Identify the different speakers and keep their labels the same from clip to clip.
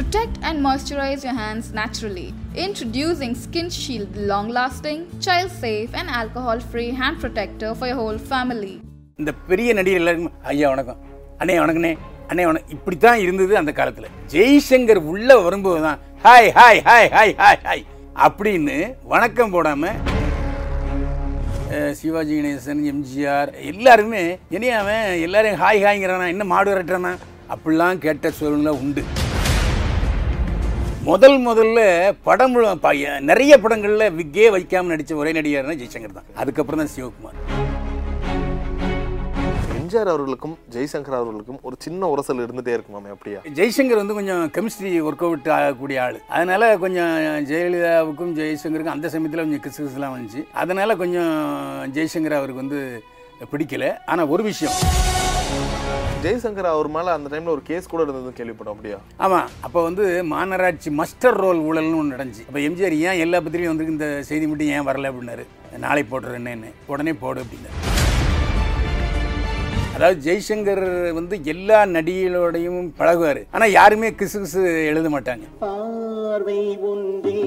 Speaker 1: Protect and moisturize your hands naturally. Introducing Skin Shield long lasting, child safe, and alcohol free hand protector for your whole family.
Speaker 2: இந்த பெரிய நடிகர் எல்லாருக்கும் ஐயா வணக்கம். அண்ணே வணக்கண்ணே. அண்ணே வணக்கம் இப்படி தான் இருந்தது அந்த காலத்தில். ஜெய்சங்கர் உள்ள வரும்போது தான் hi hi hi hi hi hi. அப்படின்னு வணக்கம் போடாமல் சிவாஜி கணேசன் எம்ஜிஆர் எல்லாருமே இனி அவன் எல்லாரையும் ஹாய் ஹாய்ங்கிறானா என்ன மாடு விரட்டுறானா அப்படிலாம் கேட்ட சூழ்நிலை உண்டு. முதல் முதல்ல படம் நிறைய படங்கள்ல விக்கே வைக்காம நடிச்ச ஒரே நடிகர்னா ஜெய்சங்கர் தான். அதுக்கப்புறம் தான் சிவகுமார்.
Speaker 3: எம்ஜிஆர் அவர்களுக்கும் ஜெய்சங்கர் அவர்களுக்கும் ஒரு சின்ன உரசல் இருந்துட்டே இருக்குமாமே அப்படியா?
Speaker 2: ஜெய்சங்கர் வந்து கொஞ்சம் கெமிஸ்ட்ரி ஒர்க் அவுட் ஆகக்கூடிய ஆள். அதனால கொஞ்சம் ஜெயலலிதாவுக்கும் ஜெய்சங்கருக்கும் அந்த சமயத்தில் கொஞ்சம் கிசு கிசுலாம் வந்துச்சு. அதனால கொஞ்சம் ஜெய்சங்கர் அவருக்கு வந்து பிடிக்கல. ஆனால் ஒரு விஷயம்
Speaker 3: ஜெய்சங்கர் அவர் மேல அந்த டைம்ல ஒரு கேஸ் கூட இருந்ததுன்னு கேள்விப்பட்டோம் அப்படியா?
Speaker 2: ஆமாம் அப்போ வந்து மாநகராட்சி மஸ்டர் ரோல் ஊழல்னு ஒன்று நடந்துச்சு. அப்போ எம்ஜிஆர் ஏன் எல்லா பத்திரிகையும் வந்து இந்த செய்தி மட்டும் ஏன் வரல அப்படின்னாரு. நாளை போடுறேன்னு உடனே போடு அப்படின்னாரு. அதாவது ஜெய்சங்கர் வந்து எல்லா நடிகளோடையும் பழகுவார். ஆனால் யாருமே கிசு கிசு எழுத மாட்டாங்க.
Speaker 4: பார்வை ஒன்றே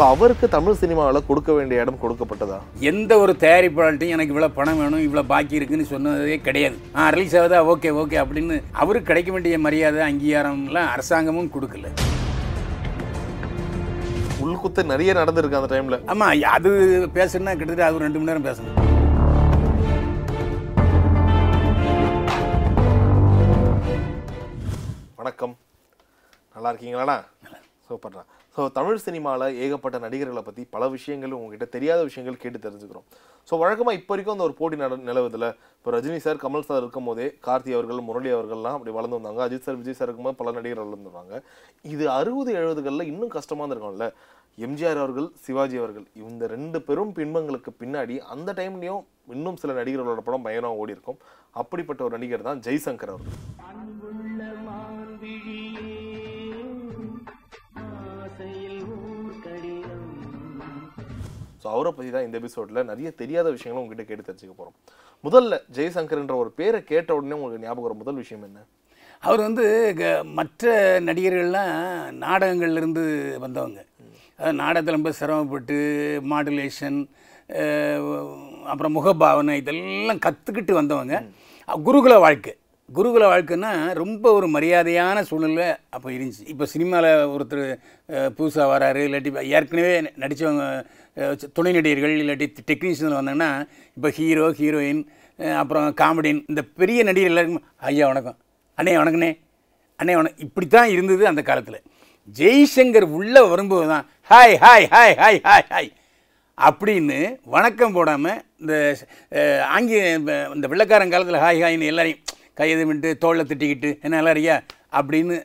Speaker 3: ஸோ அவருக்கு தமிழ் சினிமாவில் கொடுக்க வேண்டிய இடம் கொடுக்கப்பட்டதா?
Speaker 2: எந்த ஒரு தயாரிப்பாளர்ட்டையும் எனக்கு இவ்வளோ பணம் வேணும் இவ்வளோ பாக்கி இருக்குன்னு சொன்னதே கிடையாது. ஆ ரிலீஸ் ஆகுதா ஓகே ஓகே அப்படின்னு அவருக்கு கிடைக்க வேண்டிய மரியாதை அங்கீகாரம்லாம் அரசாங்கமும் கொடுக்கல.
Speaker 3: உள்குத்து நிறைய நடந்திருக்கு அந்த டைம்ல
Speaker 2: ஆமாம் அது பேசணும்னா கிட்டத்தட்ட அது ரெண்டு மணி நேரம் பேசணும்.
Speaker 3: வணக்கம். நல்லா இருக்கீங்களாண்ணா? சூப்பர்ண்ணா. ஸோ தமிழ் சினிமாவில் ஏகப்பட்ட நடிகர்களை பற்றி பல விஷயங்கள் உங்ககிட்ட தெரியாத விஷயங்கள் கேட்டு தெரிஞ்சுக்கிறோம். ஸோ வழக்கமாக இப்போ வரைக்கும் அந்த ஒரு போட்டி நட நிலவுதில். இப்போ ரஜினி சார் கமல் சார் இருக்கும் போதே கார்த்தி அவர்கள் முரளி அவர்கள்லாம் அப்படி வளர்ந்து வந்தாங்க. அஜித் சார் விஜய் சார் இருக்கும்போது பல நடிகர்கள் வளர்ந்துருவாங்க இது அறுபது எழுபதுகளில் இன்னும் கஷ்டமாக இருந்திருக்கும்ல. எம்ஜிஆர் அவர்கள் சிவாஜி அவர்கள் இந்த ரெண்டு பெரும் பின்பங்களுக்கு பின்னாடி அந்த டைம்லேயும் இன்னும் சில நடிகர்களோட படம் பயங்கரமாக ஓடி இருக்கும் அப்படிப்பட்ட ஒரு நடிகர் தான் ஜெய்சங்கர் அவர்கள். ஸோ அவரை பற்றி தான் இந்த எபிசோடில் நிறைய தெரியாத விஷயங்களும் உங்ககிட்ட கேட்டு தெரிஞ்சுக்க போகிறோம் முதல்ல ஜெய்சங்கர்ன்ற ஒரு பேரை கேட்ட உடனே உங்களுக்கு ஞாபகம் முதல் விஷயம் என்ன?
Speaker 2: அவர் வந்து க- மற்ற நடிகர்கள்லாம் நாடகங்கள்லேருந்து வந்தவங்க. அதாவது நாடகத்தில் ரொம்ப சிரமப்பட்டு மாடுலேஷன் அப்புறம் முகபாவனை இதெல்லாம் கற்றுக்கிட்டு வந்தவங்க. குருகுல வாழ்க்கை. குருகுல வாழ்க்கைன்னா ரொம்ப ஒரு மரியாதையான சூழ்நிலை அப்போ இருந்துச்சு. இப்போ சினிமாவில் ஒருத்தர் புதுசாக வராரு இல்லாட்டி ஏற்கனவே நடித்தவங்க துணை நடிகர்கள் இல்லாட்டி டெக்னீஷியன் வந்தாங்கன்னா இப்போ ஹீரோ ஹீரோயின் அப்புறம் காமெடியன் இந்த பெரிய நடிகர் எல்லாருக்கும் ஐயா வணக்கம். அண்ணே வணக்கண்ணே. அண்ணே வணக்கம் இப்படி தான் இருந்தது அந்த காலத்தில். ஜெய்சங்கர் உள்ளே வரும்போது தான் hi hi hi hi hi hi அப்படின்னு வணக்கம் போடாமல் இந்த ஆங்கில இந்த வெள்ளக்காரன் காலத்தில் ஹாய் ஹாய்னு எல்லாரையும் கையெது விட்டு தோளில் திட்டிக்கிட்டு என்ன எல்லாரியா அப்படின்னு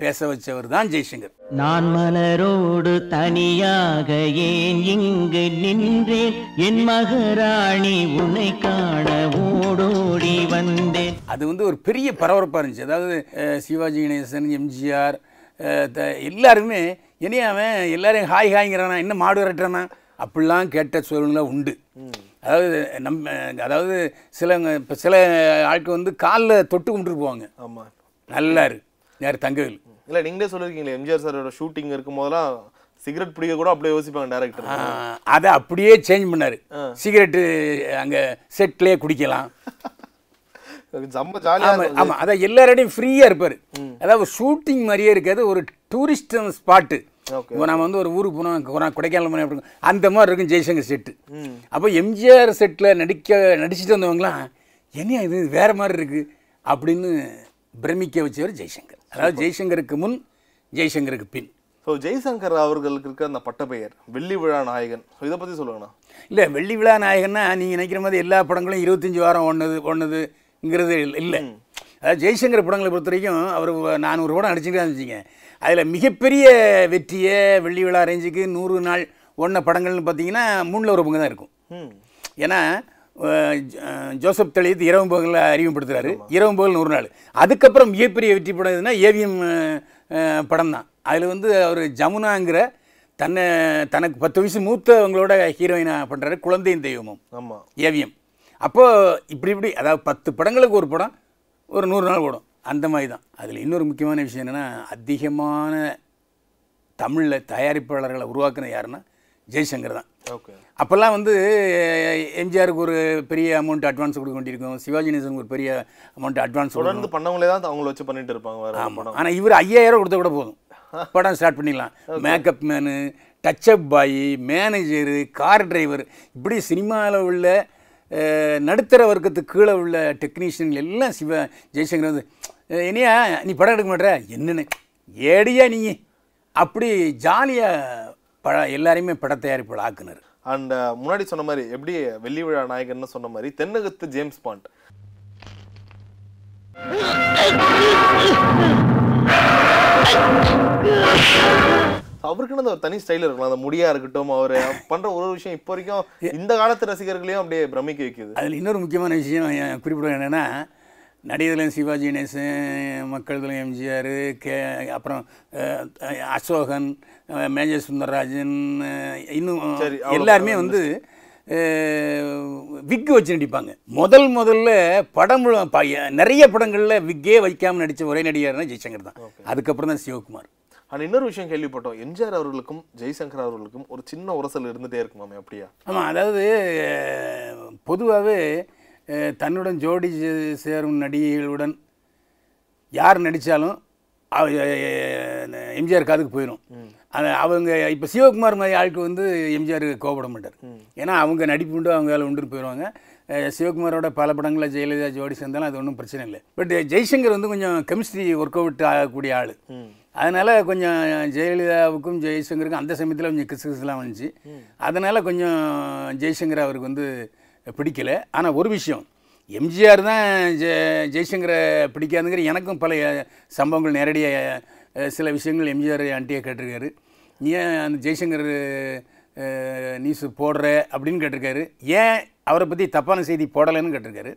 Speaker 2: பேச வச்சவர் தான் ஜெய்சங்கர்.
Speaker 4: நான் மலரோடு தனியாக ஏன் இங்கு நின்றேன்? என் மகராணி உன்னை காண ஓடோடி வந்தேன்.
Speaker 2: அது வந்து ஒரு பெரிய பரபரப்பாக இருந்துச்சு. அதாவது சிவாஜி கணேசன் எம்ஜிஆர் எல்லாருமே இனி அவன் எல்லாரையும் ஹாய் ஹாய்ங்கிறானா என்ன மாடு விரட்டுறானா அப்படிலாம் கேட்ட சூழ்நிலை உண்டு. அதாவது நம்ம அதாவது சிலங்க இப்போ சில ஆட்கள் வந்து காலில் தொட்டு கும்பிட்டு போவாங்க.
Speaker 3: ஆமாம்
Speaker 2: நல்லா இரு யார் தங்கவேல்
Speaker 3: இல்லை நீங்களே சொல்லியிருக்கீங்களே எம்ஜிஆர் சாரோட ஷூட்டிங் இருக்கும் போதெல்லாம் சிகரெட் பிடிக்க கூட அப்படியே யோசிப்பாங்க டேரக்டர்
Speaker 2: அதை அப்படியே சேஞ்ச் பண்ணார். சிகரெட்டு அங்கே செட்லேயே குடிக்கலாம்.
Speaker 3: செம்ம ஜாலியாக
Speaker 2: ஆமாம் அதான் எல்லாரோடையும் ஃப்ரீயாக இருப்பார். அதாவது ஷூட்டிங் மாதிரியே இருக்காது ஒரு டூரிஸ்ட் ஸ்பாட்டு. இப்போ நம்ம வந்து ஒரு ஊருக்கு போனோம் கொடைக்கானல் போனோம் அப்படி. அந்த மாதிரி இருக்கும் ஜெய்சங்கர் செட்டு அப்போ எம்ஜிஆர் செட்டில் நடிக்க நடிச்சிட்டு வந்தவங்களாம் என்ன இது வேற மாதிரி இருக்குது அப்படின்னு பிரமிக்க வச்சவர் ஜெய்சங்கர். அதாவது ஜெய்சங்கருக்கு முன் ஜெய்சங்கருக்கு பின்.
Speaker 3: ஸோ ஜெய்சங்கர் அவர்களுக்கு இருக்க அந்த பட்டப்பெயர் வெள்ளி விழா நாயகன். ஸோ இதை பற்றி சொல்லுங்கண்ணா.
Speaker 2: இல்லை வெள்ளி விழா நாயகன்னா நீங்கள் நினைக்கிற மாதிரி எல்லா படங்களும் இருபத்தஞ்சி வாரம் ஒன்றுது ஒன்றுதுங்கிறது இல்லை. அதாவது ஜெய்சங்கர் படங்களை பொறுத்த வரைக்கும் அவர் நானூறு படம் நடிச்சுட்டு இருந்துச்சிங்க அதில் மிகப்பெரிய வெற்றியை வெள்ளி விழா ரேஞ்சுக்கு நூறு நாள் ஒன்றை படங்கள்னு பார்த்தீங்கன்னா மூணில் ஒரு பங்கு தான் இருக்கும். ஏன்னா ஜோசப் தலித் இரவு பகலில் அறிமுகப்படுத்துறாரு. இரவு பகல் நூறு நாள். அதுக்கப்புறம் மிகப்பெரிய வெற்றி படம் எதுனா ஏவிஎம் படம் தான் அதில் வந்து அவர் ஜமுனாங்கிற தன்னை தனக்கு பத்து வயசு மூத்தவங்களோட ஹீரோயினாக பண்ணுறாரு குழந்தையின் தெய்வமும்.
Speaker 3: ஆமாம்
Speaker 2: ஏவிஎம். அப்போது இப்படி இப்படி அதாவது பத்து படங்களுக்கு ஒரு படம் ஒரு நூறு நாள் ஓடும். அந்த மாதிரி தான் அதில் இன்னொரு முக்கியமான விஷயம் என்னென்னா அதிகமான தமிழில் தயாரிப்பாளர்களை உருவாக்குனது யாருன்னா ஜெய்சங்கர் தான்.
Speaker 3: ஓகே.
Speaker 2: அப்போல்லாம் வந்து எம்ஜிஆருக்கு ஒரு பெரிய அமௌண்ட் அட்வான்ஸ் கொடுக்க வேண்டியிருக்கும். சிவாஜி கணேசனுக்கு ஒரு பெரிய அமௌண்ட் அட்வான்ஸ்
Speaker 3: தொடர்ந்து பண்ணவங்களே தான் அவங்கள வச்சு பண்ணிட்டு இருப்பாங்க படம்.
Speaker 2: ஆனால் இவர் ஐயாயிரம் கொடுத்தா கூட போதும். படம் ஸ்டார்ட் பண்ணிடலாம். Makeup man touchup boy manager car driver இப்படி சினிமாவில் உள்ள நடுத்தர வர்க்கத்துக்கு கீழே உள்ள டெக்னீஷியன் எல்லாம் சிவ ஜெய்சங்கர் வந்து "அஹ், என்னையா நீ படம் எடுக்க மாட்டேற? என்னன்னு? ஏடியா நீ. அப்படி ஜாலியாக பட எல்லாரையுமே பட தயாரிப்பாளர் ஆக்குனர்.
Speaker 3: அண்ட் முன்னாடி சொன்ன மாதிரி எப்படி வெள்ளி விழா நாயகர்னு சொன்ன மாதிரி தென்னகத்து ஜேம்ஸ் பாண்ட். அவருக்குன்னு அந்த ஒரு தனி ஸ்டைல் இருக்கலாம். அந்த முடியா இருக்கட்டும் அவர் பண்ற ஒரு விஷயம் இப்போ வரைக்கும் இந்த காலத்து ரசிகர்களையும் அப்படியே பிரமிக்க வைக்குது.
Speaker 2: அதில் இன்னொரு முக்கியமான விஷயம் குறிப்பிடுவேன் என்னென்னா நடிகர்லையும் சிவாஜி கணேசன் மக்கள்தலையும் எம்ஜிஆர் கே அப்புறம் அசோகன் மேஜர் சுந்தரராஜன் இன்னும் எல்லாருமே வந்து விக்கு வச்சு நடிப்பாங்க. முதல் முதல்ல படம் நிறைய படங்களில் விக்கே வைக்காமல் நடித்த ஒரே நடிகர்னா ஜெய்சங்கர் தான். அதுக்கப்புறம் தான் சிவகுமார்.
Speaker 3: அண்ட் இன்னொரு விஷயம் கேள்விப்பட்டோம். எம்ஜிஆர் அவர்களுக்கும் ஜெய்சங்கர் அவர்களுக்கும் ஒரு சின்ன உரசல் இருந்துட்டே இருக்குமாமே அப்படியா?
Speaker 2: ஆமாம் அதாவது பொதுவாகவே தன்னுடன் ஜோடி சேரும் நடிகைகளுடன் யார் நடித்தாலும் எம்ஜிஆர் காதுக்கு போயிடும் அது அவங்க இப்போ சிவகுமார் மாதிரி ஆளுக்கு வந்து எம்ஜிஆர் கோபப்பட மாட்டார். ஏன்னா அவங்க நடிப்பு உண்டு அவங்க வேலை உண்டுன்னு போயிடுவாங்க சிவகுமாரோட பல படங்களில் ஜெயலலிதா ஜோடி சேர்ந்தாலும் அது ஒன்றும் பிரச்சனை இல்லை. பட் ஜெய்சங்கர் வந்து கொஞ்சம் கெமிஸ்ட்ரி ஒர்க் அவுட் ஆகக்கூடிய ஆள். அதனால் கொஞ்சம் ஜெயலலிதாவுக்கும் ஜெய்சங்கருக்கும் அந்த சமயத்தில் கொஞ்சம் கிசு கிசுலாம் வந்துச்சு அதனால் கொஞ்சம் ஜெய்சங்கர் அவருக்கு வந்து பிடிக்கல. ஆனால் ஒரு விஷயம். எம்ஜிஆர் தான் ஜெ ஜெய்சங்கரை பிடிக்காதுங்கிற எனக்கும் பல சம்பவங்கள் நேரடியாக சில விஷயங்கள் எம்ஜிஆர் ஆண்டியை கேட்டிருக்காரு. நீ ஏன் அந்த ஜெய்சங்கர் நியூஸ் போடுற அப்படின்னு கேட்டிருக்காரு. ஏன் அவரை பற்றி தப்பான செய்தி போடலைன்னு கேட்டிருக்காரு.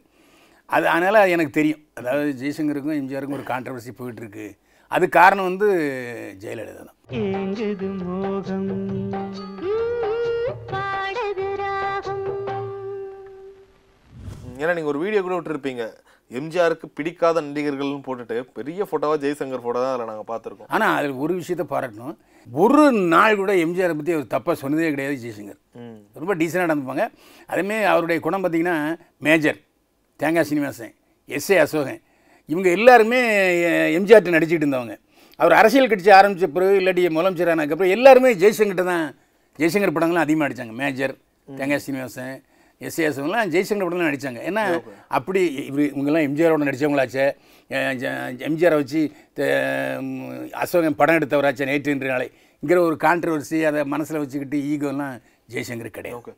Speaker 2: அது அதனால் அது எனக்கு தெரியும். அதாவது ஜெய்சங்கருக்கும் எம்ஜிஆருக்கும் ஒரு கான்ட்ரவர்சி போயிட்டுருக்கு. அது காரணம் வந்து ஜெயலலிதா தான்.
Speaker 3: ஏன்னா நீங்க ஒரு வீடியோ கூட விட்டுருப்பீங்க. எம்ஜிஆருக்கு பிடிக்காத நடிகர்கள்னு போட்டுட்டு பெரிய போட்டோவா ஜெய்சங்கர் போட்டோ தான் அதில் நாங்கள் பார்த்துருக்கோம்.
Speaker 2: ஆனால் அதில் ஒரு விஷயத்தை பாராட்டணும். ஒரு நாள் கூட எம்ஜிஆரை பற்றி அவர் தப்பாக சொன்னதே கிடையாது ஜெய்சங்கர். ரொம்ப டீசெண்டாக நடந்துப்பாங்க. அதேமாரி அவருடைய குணம் பார்த்தீங்கன்னா மேஜர் தேங்காய் சீனிவாசன் எஸ்ஏ அசோகன். இவங்க எல்லாருமே எம்ஜிஆர்ட்ட நடிச்சுக்கிட்டு இருந்தவங்க. அவர் அரசியல் கட்சி ஆரம்பித்த பிறகு இல்லாட்டி முதலமைச்சர் ஆனதுக்கப்புறம் எல்லாருமே ஜெய்சங்கர்கிட்ட தான் ஜெய்சங்கர் படங்கள்லாம் அதிகமாக நடித்தாங்க மேஜர் தேங்காய் சீனிவாசன் எஸ்ஏ அசோகன்லாம் ஜெய்சங்கர் படம்லாம் நடித்தாங்க ஏன்னா அப்படி இவர் இவங்கெல்லாம் எம்ஜிஆரோட நடித்தவங்களாச்சே எம்ஜிஆரை வச்சு அசோகன் படம் எடுத்தவராச்சே நேற்று இன்று நாளைங்கிற ஒரு கான்ட்ரவர்சி அதை மனசில் வச்சுக்கிட்டு ஈகோலாம் ஜெய்சங்கர் கிடையாது.
Speaker 3: ஓகே.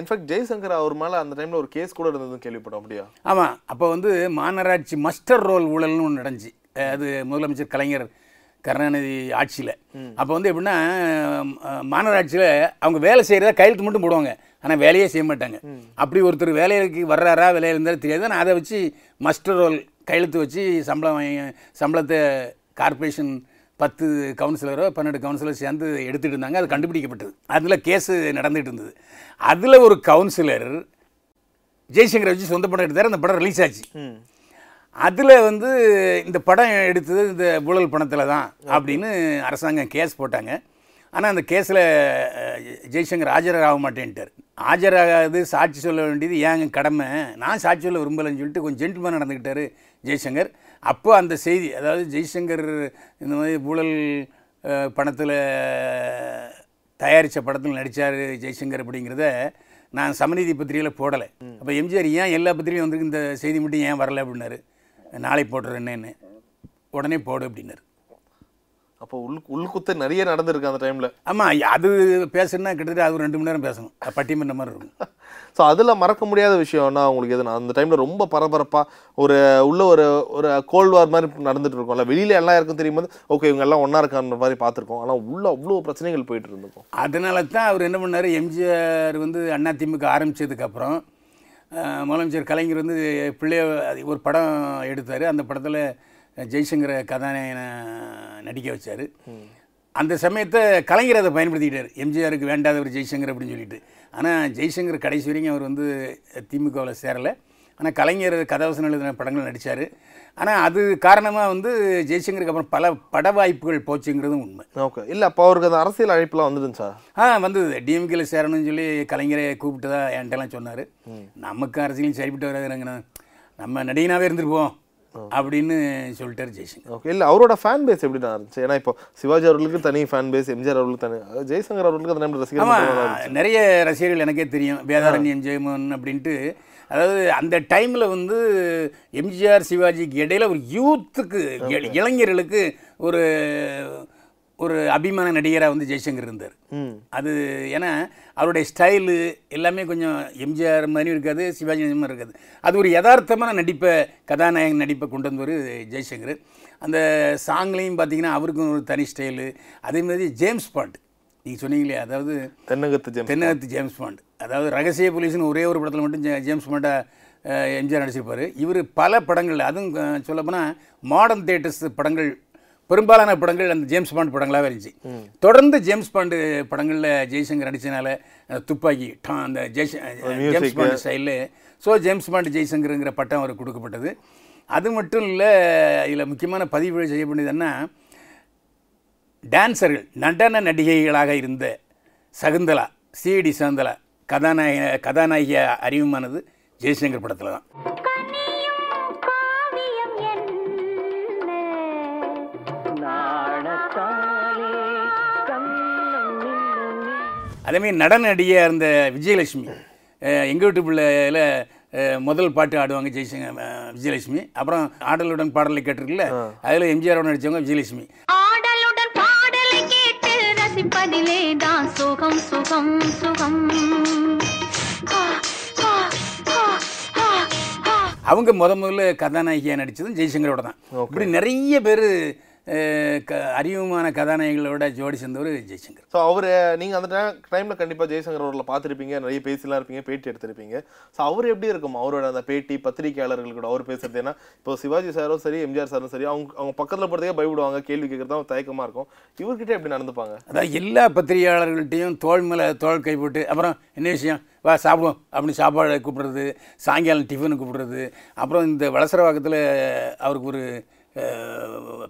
Speaker 3: இன்ஃபேக்ட் ஜெய்சங்கர் அவர் மேல அந்த டைம்ல ஒரு கேஸ் கூட இருந்ததுன்னு கேள்விப்பட்டோம் அப்படியா?
Speaker 2: ஆமாம் அப்போ வந்து மாநகராட்சி மஸ்டர் ரோல் ஊழல்னு ஒன்று நடந்துச்சு. அது முதலமைச்சர் கலைஞர் கருணாநிதி ஆட்சியில். அப்போ வந்து எப்படின்னா மாநகராட்சியில் அவங்க வேலை செய்கிறத கையெழுத்து மட்டும் போடுவாங்க. ஆனால் வேலையே செய்ய மாட்டாங்க. அப்படி ஒருத்தர் வேலைக்கு வர்றாரா வேலையில் இருந்தாலும் தெரியாது. நான் அதை வச்சு மஸ்டர் ரோல் கையெழுத்து வச்சு சம்பளம் சம்பளத்தை கார்ப்பரேஷன் பத்து கவுன்சிலரோ பன்னெண்டு கவுன்சிலர் சேர்ந்து எடுத்துகிட்டு இருந்தாங்க. அது கண்டுபிடிக்கப்பட்டது. அதில் கேஸு நடந்துகிட்டு இருந்தது. அதில் ஒரு கவுன்சிலர் ஜெய்சங்கரை வச்சு சொந்த படம் எடுத்தார். அந்த படம் ரிலீஸ் ஆச்சு. அதில் வந்து இந்த படம் எடுத்தது இந்த ஊழல் பணத்தில் தான் அப்படின்னு அரசாங்கம் கேஸ் போட்டாங்க. ஆனால் அந்த கேஸில் ஜெய்சங்கர் ஆஜராக மாட்டேன்ட்டார். ஆஜராகாது சாட்சி சொல்ல வேண்டியது ஏங்க கடமை? நான் சாட்சி சொல்ல விரும்பலைன்னு சொல்லிட்டு கொஞ்சம் ஜென்டில்மேன் நடந்துக்கிட்டாரு ஜெய்சங்கர். அப்போ அந்த செய்தி அதாவது ஜெய்சங்கர் இந்த மாதிரி ஊழல் பணத்தில் தயாரித்த படத்தில் நடித்தார் ஜெய்சங்கர் அப்படிங்கிறத நான் சமநீதி பத்திரிகையில் போடலை. அப்போ எம்ஜிஆர் ஏன் எல்லா பத்திரிகையும் வந்திருக்கு? இந்த செய்தி மட்டும் ஏன் வரல அப்படின்னாரு. நாளை போடுறேன்னு உடனே போடு அப்படின்னாரு.
Speaker 3: அப்போ உள் உள்குத்து நிறைய நடந்திருக்கு அந்த டைம்ல
Speaker 2: ஆமாம் அது பேசணுன்னா கிட்டத்தட்ட அது ரெண்டு மணி நேரம் பேசணும். பட்டிமன்ற மாதிரி இருக்கும்.
Speaker 3: ஸோ அதில் மறக்க முடியாத விஷயம்னா உங்களுக்கு எதுனா? அந்த டைம்ல ரொம்ப பரபரப்பா ஒரு உள்ள ஒரு ஒரு கோல்ட் வார் மாதிரி நடந்துட்டு இருக்கோம்ல வெளியில எல்லாம் இருக்கும் தெரியும் போது ஓகே இவங்க எல்லாம் ஒண்ணா இருக்கான்ற மாதிரி பார்த்துருக்கோம். ஆனா உள்ள அவ்வளோ பிரச்சனைகள் போயிட்டு இருந்திருக்கும்.
Speaker 2: அதனால தான் அவர் என்ன பண்ணார் எம்ஜிஆர் வந்து அதிமுக ஆரம்பித்ததுக்கப்புறம் முதலமைச்சர் கலைஞர் வந்து பிள்ளைய ஒரு படம் எடுத்தார். அந்த படத்தில் ஜெய்சங்கரை கதாநாயகனை நடிக்க வச்சார். அந்த சமயத்தை கலைஞர் அதை பயன்படுத்திக்கிட்டார். எம்ஜிஆருக்கு வேண்டாதவர் ஜெய்சங்கர் அப்படின்னு சொல்லிட்டு. ஆனால் ஜெய்சங்கர் கடைசி வரைக்கும் அவர் வந்து திமுகவில் சேரலை. ஆனால் கலைஞர் கதவசனம் எழுதின படங்கள் நடித்தார் ஆனால் அது காரணமாக வந்து ஜெய்சங்கருக்கு அப்புறம் பல பட வாய்ப்புகள் போச்சுங்கிறதும் உண்மை.
Speaker 3: ஓகே. இல்ல அப்போ அவருக்கு அந்த அரசியல் அழைப்புலாம் வந்துருந்துச்சா
Speaker 2: ஆ வந்தது. டிஎம்கேல சேரணும்னு சொல்லி கலைஞரை கூப்பிட்டு தான் என்கிட்டலாம் சொன்னார். நமக்கு அரசியலும் சரிப்பட்டு வராதுங்கிறேங்கண்ணா நம்ம நடிகனாகவே இருந்துருப்போம். அப்படின்னு சொல்லிட்டார் ஜெய்சங்கர்.
Speaker 3: ஓகே. இல்ல அவரோட ஃபேன் பேஸ் எப்படி தான் இருந்துச்சு ஏன்னா இப்போ சிவாஜி அவர்களுக்கு தனி ஃபேன் பேஸ் எம்ஜிஆர் அவர்களுக்கு தனி ஜெய்சங்கர் அவர்களுக்கு டைம்ல ரசிகர்.
Speaker 2: நிறைய ரசிகர்கள் எனக்கே தெரியும். வேதாரண்யம் ஜெயமோகன் அப்படின்ட்டு. அதாவது அந்த டைமில் வந்து எம்ஜிஆர் சிவாஜிக்கு இடையில ஒரு யூத்துக்கு இள- இளைஞர்களுக்கு ஒரு ஒரு அபிமான நடிகராக வந்து ஜெய்சங்கர் இருந்தார். அது ஏன்னா அவருடைய ஸ்டைலு எல்லாமே கொஞ்சம் எம்ஜிஆர் மாதிரியும் இருக்காது சிவாஜி மாதிரி இருக்காது. அது ஒரு யதார்த்தமான நடிப்பை கதாநாயகன் நடிப்பை கொண்டு வந்தவர் ஜெய்சங்கர். அந்த சாங்லேயும் பார்த்தீங்கன்னா அவருக்கும் ஒரு தனி ஸ்டைலு. அதே மாதிரி ஜேம்ஸ் பாண்ட். நீங்கள் சொன்னீங்களே அதாவது
Speaker 3: தென்னகத்து ஜெம்
Speaker 2: தென்னகத்து ஜேம்ஸ் பாண்ட். அதாவது ரகசிய போலீஸ்னு ஒரே ஒரு படத்தில் மட்டும் ஜேம்ஸ் பாண்டா அஹ், எம்ஜிஆர் நடிச்சிருப்பார். இவர் பல படங்கள் அதுவும் சொல்லப்போனால் மாடர்ன் தேட்டர்ஸ் படங்கள் பெரும்பாலான படங்கள் அந்த ஜேம்ஸ் பாண்ட் படங்களாகவே இருந்துச்சு. தொடர்ந்து ஜேம்ஸ் பாண்டு படங்களில் ஜெய்சங்கர் நடிச்சனால அஹ், துப்பாக்கி டா அந்த ஜெய்ச ஜேம்ஸ் பாண்ட் ஸ்டைலில் ஸோ ஜேம்ஸ் பாண்ட் ஜெய்சங்கருங்கிற பட்டம் அவருக்கு கொடுக்கப்பட்டது. அது மட்டும் இல்லை இதில் முக்கியமான பதிவு செய்ய வேண்டியதுன்னா டான்சர்கள் நடன நடிகைகளாக இருந்த சகுந்தலா சிடி சகுந்தலா கதாநாயக கதாநாயகி அறிவுமானது ஜெய்சங்கர் படத்தில் தான் அதேமாதிரி நடன நடிகையாக இருந்த விஜயலட்சுமி அஹ், எங்க வீட்டு பிள்ளையில் முதல் பாட்டு ஆடுவாங்க ஜெய்சங்கர் அஹ், விஜயலட்சுமி. அப்புறம் ஆடலுடன் பாடலை கேட்டிருக்குல்ல அதில் எம்ஜிஆரோட நடித்தவங்க விஜயலட்சுமி.
Speaker 5: ஆடலுடன் பாடலை கேட்டு ரசிப்பதிலே தான் சுகம் சுகம் சுகம். ஆ, ஆ, ஆ, ஆ, ஆ.
Speaker 2: அவங்க முத முதல்ல கதாநாயகியாக நடித்ததும் ஜெய்சங்கரோட தான். இப்படி நிறைய பேர் க அறிவுமான கதாநாயகிகளோட ஜோடி சேர்ந்தவர் ஜெய்சங்கர்.
Speaker 3: ஸோ அவர் நீங்கள் அந்த டைமில் கண்டிப்பாக ஜெய்சங்கர் அவர்களை பார்த்துருப்பீங்க. நிறைய பேசிலாம் இருப்பீங்க பேட்டி எடுத்திருப்பீங்க. ஸோ அவர் எப்படி இருக்கும்? அவரோட அந்த பேட்டி பத்திரிகையாளர்கள் கூட அவர் பேசுறது? ஏன்னா இப்போ சிவாஜி சாரும் சரி எம்ஜிஆர் சாரும் சரி அவங்க அவங்க பக்கத்தில் போகிறதுக்கே பயப்படுவாங்க கேள்வி கேட்குறது தயக்கமாக இருக்கும். இவர்கிட்ட எப்படி நடந்துப்பாங்க?
Speaker 2: அதாவது எல்லா பத்திரிகையாளர்கள்ட்டையும் தோள் மேலே தோள் கை போட்டு அப்புறம் என்ன விஷயம்? வா சாப்பிடுவோம் அப்படின்னு சாப்பாடு கூப்பிடுறது சாயங்காலம் டிஃபனு கூப்பிடுறது. அப்புறம் இந்த வளசரவாக்கத்தில் அவருக்கு ஒரு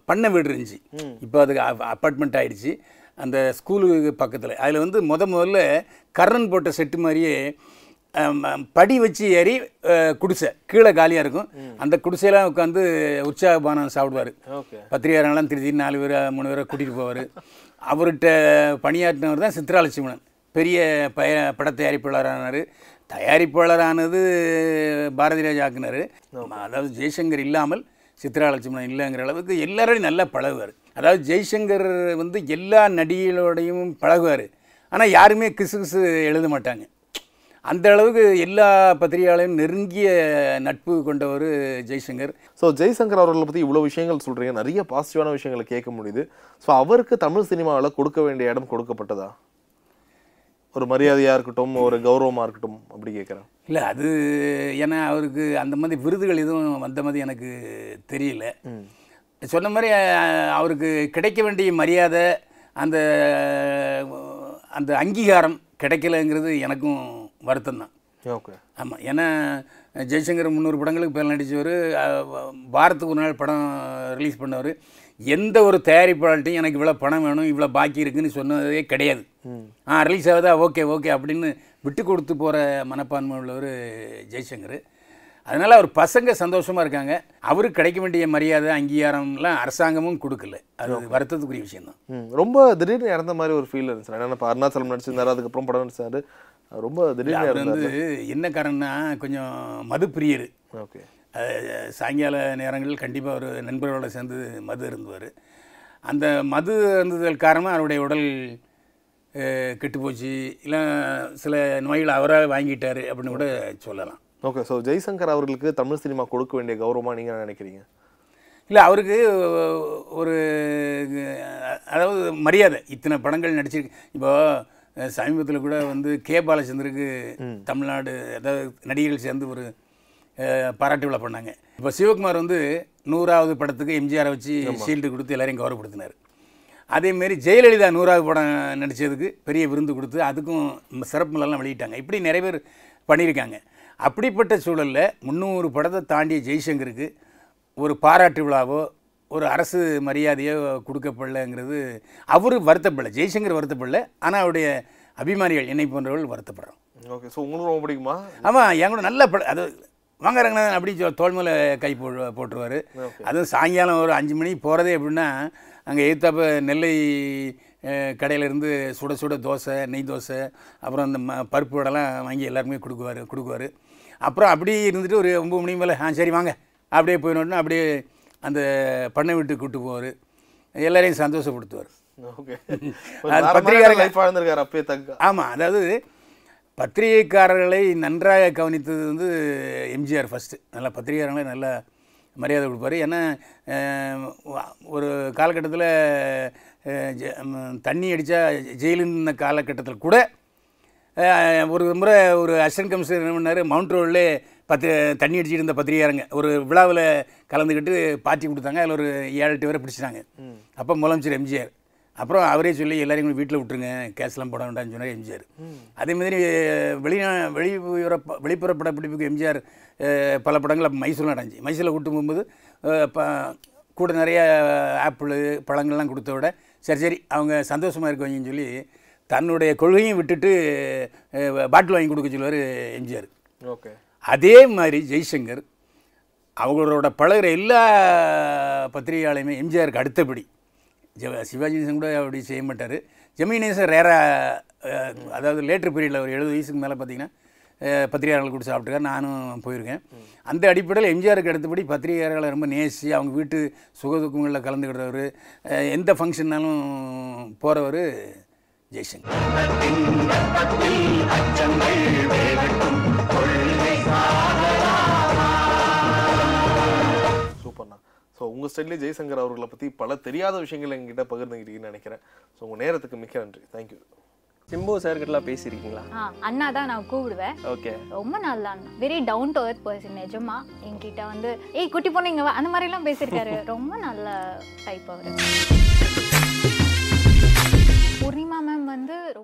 Speaker 2: பண்ணை வீடு இருந்துச்சு. இப்போ அது அப்பார்ட்மெண்ட் ஆயிடுச்சு. அந்த ஸ்கூலுக்கு பக்கத்தில். அதில் வந்து முத முதல்ல கர்ணன் போட்ட செட்டு மாதிரியே படி வச்சு ஏறி குடிசை. கீழே காலியாக இருக்கும். அந்த குடிசையெல்லாம் உட்காந்து உற்சாகபானம் சாப்பிடுவார்.
Speaker 3: ஓகே.
Speaker 2: பத்திரிகையாளர்லாம் திருத்தி நாலு பேரை மூணு பேரை கூட்டிகிட்டு போவார். அவர்கிட்ட பணியாற்றினவர் தான் சித்ராலட்சுமணன். பெரிய பய பட தயாரிப்பாளரானார். தயாரிப்பாளரானது பாரதி ராஜா ஆக்குனார் அதாவது ஜெய்சங்கர் இல்லாமல் சித்ராலட்சுமணன் இல்லைங்கிற அளவுக்கு எல்லாரோடையும் நல்லா பழகுவார். அதாவது ஜெய்சங்கர் வந்து எல்லா நடிகளோடையும் பழகுவார். ஆனால் யாருமே கிசு கிசு எழுத மாட்டாங்க. அந்த அளவுக்கு எல்லா பத்திரிகையாளையும் நெருங்கிய நட்பு கொண்டவர் ஜெய்சங்கர்.
Speaker 3: ஸோ ஜெய்சங்கர் அவர்களை பற்றி இவ்வளோ விஷயங்கள் சொல்கிறீங்க நிறைய பாசிட்டிவான விஷயங்களை கேட்க முடியுது. ஸோ அவருக்கு தமிழ் சினிமாவில் கொடுக்க வேண்டிய இடம் கொடுக்கப்பட்டதா? ஒரு மரியாதையாக இருக்கட்டும் ஒரு கௌரவமாக இருக்கட்டும் அப்படி கேட்குறேன்
Speaker 2: இல்லை அது ஏன்னா அவருக்கு அந்த மாதிரி விருதுகள் எதுவும் வந்த மாதிரி எனக்கு தெரியல. சொன்ன மாதிரி அவருக்கு கிடைக்க வேண்டிய மரியாதை அந்த அந்த அங்கீகாரம் கிடைக்கலங்கிறது எனக்கும் வருத்தம் தான்.
Speaker 3: ஓகே.
Speaker 2: ஆமாம் ஏன்னா ஜெய்சங்கர் முந்நூறு படங்களுக்கு பேர் நடித்தவர் வாரத்துக்கு ஒரு நாள் படம் ரிலீஸ் பண்ணவர். எந்த ஒரு தயாரிப்பாளர்ட்டையும் எனக்கு இவ்வளோ பணம் வேணும் இவ்வளோ பாக்கி இருக்குன்னு சொன்னதே கிடையாது. ஆ ரிலீஸ் ஆகுதா ஓகே ஓகே அப்படின்னு விட்டு கொடுத்து போகிற மனப்பான்மை உள்ளவர் ஜெய்சங்கர். அதனால் அவர் பசங்க சந்தோஷமாக இருக்காங்க. அவருக்கு கிடைக்க வேண்டிய மரியாதை அங்கீகாரம்லாம் அரசாங்கமும் கொடுக்கல. அது வருத்தத்துக்குரிய விஷயம்தான்.
Speaker 3: ரொம்ப திடீர்னு இறந்த மாதிரி ஒரு ஃபீல் இருந்துச்சு. ஏன்னா இப்போ அருணாச்சலம் நடிச்சிருந்தாரு அதுக்கப்புறம் படம் நடிச்சாரு. ரொம்ப திடீர்னு
Speaker 2: வந்து என்ன காரணம்னா கொஞ்சம் மது பிரியர்
Speaker 3: ஓகே
Speaker 2: சாயங்கால நேரங்களில் கண்டிப்பாக ஒரு நண்பர்களோட சேர்ந்து மது இருந்துவார் அந்த மது இருந்ததல் காரணமாக அவருடைய உடல் கெட்டுப்போச்சு இல்லை சில நோய்களை அவராக வாங்கிட்டார் அப்படின்னு கூட சொல்லலாம்.
Speaker 3: ஓகே ஸோ ஜெய்சங்கர் அவர்களுக்கு தமிழ் சினிமா கொடுக்க வேண்டிய கௌரவமா நீங்க என்ன நினைக்கிறீங்க?
Speaker 2: இல்லை அவருக்கு ஒரு அதாவது மரியாதை. இத்தனை படங்கள் நடிச்சிருக்கு இப்போ சமீபத்தில் கூட வந்து கே பாலச்சந்தருக்கு தமிழ்நாடு அதாவது நடிகர்கள் சேர்ந்து ஒரு பாராட்டு விழா பண்ணாங்க. இப்போ சிவகுமார் வந்து நூறாவது படத்துக்கு எம்ஜிஆரை வச்சு ஷீல்டு கொடுத்து எல்லாரையும் கௌரவப்படுத்தினார். அதேமாரி ஜெயலலிதா நூறாவது படம் நடித்ததுக்கு பெரிய விருந்து கொடுத்து அதுக்கும் சிறப்பு வெளியிட்டாங்க. இப்படி நிறைய பேர் பண்ணியிருக்காங்க. அப்படிப்பட்ட சூழலில் முந்நூறு படத்தை தாண்டிய ஜெய்சங்கருக்கு ஒரு பாராட்டு விழாவோ ஒரு அரசு மரியாதையோ கொடுக்கப்படலைங்கிறது அவர் வருத்தப்படல ஜெய்சங்கர் வருத்தப்படல. ஆனால் அவருடைய அபிமானிகள் என்னை போன்றவர்கள் வருத்தப்படுறோம்
Speaker 3: ஓகே ஸோ உங்களுக்கு ரொம்ப பிடிக்குமா?
Speaker 2: ஆமாம் என் கூட நல்ல படம் அது வாங்க ரங்கநாதன் அப்படி தோள் மேலே கை போ போட்டுருவார். அதுவும் சாயங்காலம் ஒரு அஞ்சு மணிக்கு போகிறதே எப்படின்னா அங்கே எதிர்த்தாப்ப நெல்லை கடையில் இருந்து சுட சுட தோசை நெய் தோசை அப்புறம் இந்த ம பருப்பு வடைலாம் வாங்கி எல்லாருமே கொடுக்குவார் கொடுக்குவார். அப்புறம் அப்படியே இருந்துட்டு ஒரு ஒம்பது மணி மேலே ஆ சரி வாங்க. அப்படியே போயிடணுன்னு அப்படியே அந்த பண்ணை வீட்டுக்கு கூட்டு போவார். எல்லாரையும் சந்தோஷப்படுத்துவார்.
Speaker 3: ஓகே.
Speaker 2: அது
Speaker 3: தங்க.
Speaker 2: ஆமாம் அதாவது பத்திரிகைக்காரர்களை நன்றாக கவனித்தது வந்து எம்ஜிஆர் ஃபஸ்ட்டு நல்லா பத்திரிகையாளர்களை நல்ல மரியாதை கொடுப்பாரு. ஏன்னா ஒரு காலகட்டத்தில் தண்ணி அடித்தா ஜெயிலுன்னு காலகட்டத்தில் கூட ஒரு முறை ஒரு அசிஸ்டன்ட் கமிஷனர் என்ன பண்ணார்? மவுண்ட் ரோட்லே பத்து தண்ணி அடிச்சிட்டு இருந்த பத்திரிகையாரங்க ஒரு விழாவில் கலந்துக்கிட்டு பார்ட்டி கொடுத்தாங்க. அதில் ஒரு ஏழு எட்டு பேரை பிடிச்சிட்டாங்க. அப்போ முதலமைச்சர் எம்ஜிஆர். அப்புறம் அவரே சொல்லி எல்லாரையும் வீட்டில் விட்டுருங்க கேஸ்லாம் போட வேண்டாம்னு சொன்னார் எம்ஜிஆர். அதே மாதிரி வெளிநா வெளிப்புற வெளிப்புற படப்பிடிப்புக்கு எம்ஜிஆர் பல படங்கள் அப்போ மைசூரில் நடந்துச்சு. மைசூரில் கூட்டு போகும்போது கூட நிறைய ஆப்பிள் பழங்கள்லாம் கொடுத்த விட சரி சரி அவங்க சந்தோஷமாக இருக்குவீங்கன்னு சொல்லி தன்னுடைய கொள்கையும் விட்டுட்டு பாட்டில் வாங்கி கொடுக்க சொல்லுவார் எம்ஜிஆர்.
Speaker 3: ஓகே.
Speaker 2: அதே மாதிரி ஜெய்சங்கர் அவங்களோட பழகுற எல்லா பத்திரிகையாளையுமே எம்ஜிஆருக்கு அடுத்தபடி. ஜெ- சிவாஜி கணேசன் கூட அப்படி செய்ய மாட்டார். ஜெமினி கணேசன் ரேராக அதாவது லேட்டர் பீரியடில் ஒரு எழுபது வயசுக்கு மேலே பார்த்தீங்கன்னா பத்திரிகையாளர்கள் கூட சாப்பிட்டுருக்காரு. நானும் போயிருக்கேன். அந்த அடிப்படையில் எம்ஜிஆருக்கு அடுத்தபடி பத்திரிகையாளர்களை ரொம்ப நேசி அவங்க வீட்டு சுகதுக்கங்களில் கலந்துக்கிட்டவர் எந்த ஃபங்க்ஷன்னாலும் போகிறவர் ஜெய்சங்கர்.
Speaker 3: ஸோ உங்கள் ஸ்டைல்லே ஜெய்சங்கர் அவர்களை பற்றி பல தெரியாத விஷயங்கள் எங்ககிட்ட பகிர்ந்துக்கிட்டீங்கன்னு நினைக்கிறேன். ஸோ உங்கள் நேரத்துக்கு மிக்க நன்றி. தேங்க்யூ
Speaker 6: சிம்பு சார்கிட்டலாம் பேசியிருக்கீங்களா?
Speaker 7: ஆ அண்ணா தான் நான் கூப்பிடுவேன்.
Speaker 6: ஓகே.
Speaker 7: ரொம்ப நல்ல அண்ணா very down to earth person நிஜமா. என்கிட்ட வந்து ஏய் குட்டி பொண்ணு இங்க வா. அந்த மாதிரிலாம் பேசியிருக்காரு. ரொம்ப நல்ல டைப் அவர். பூர்ணிமா மேம் வந்து ரொம்ப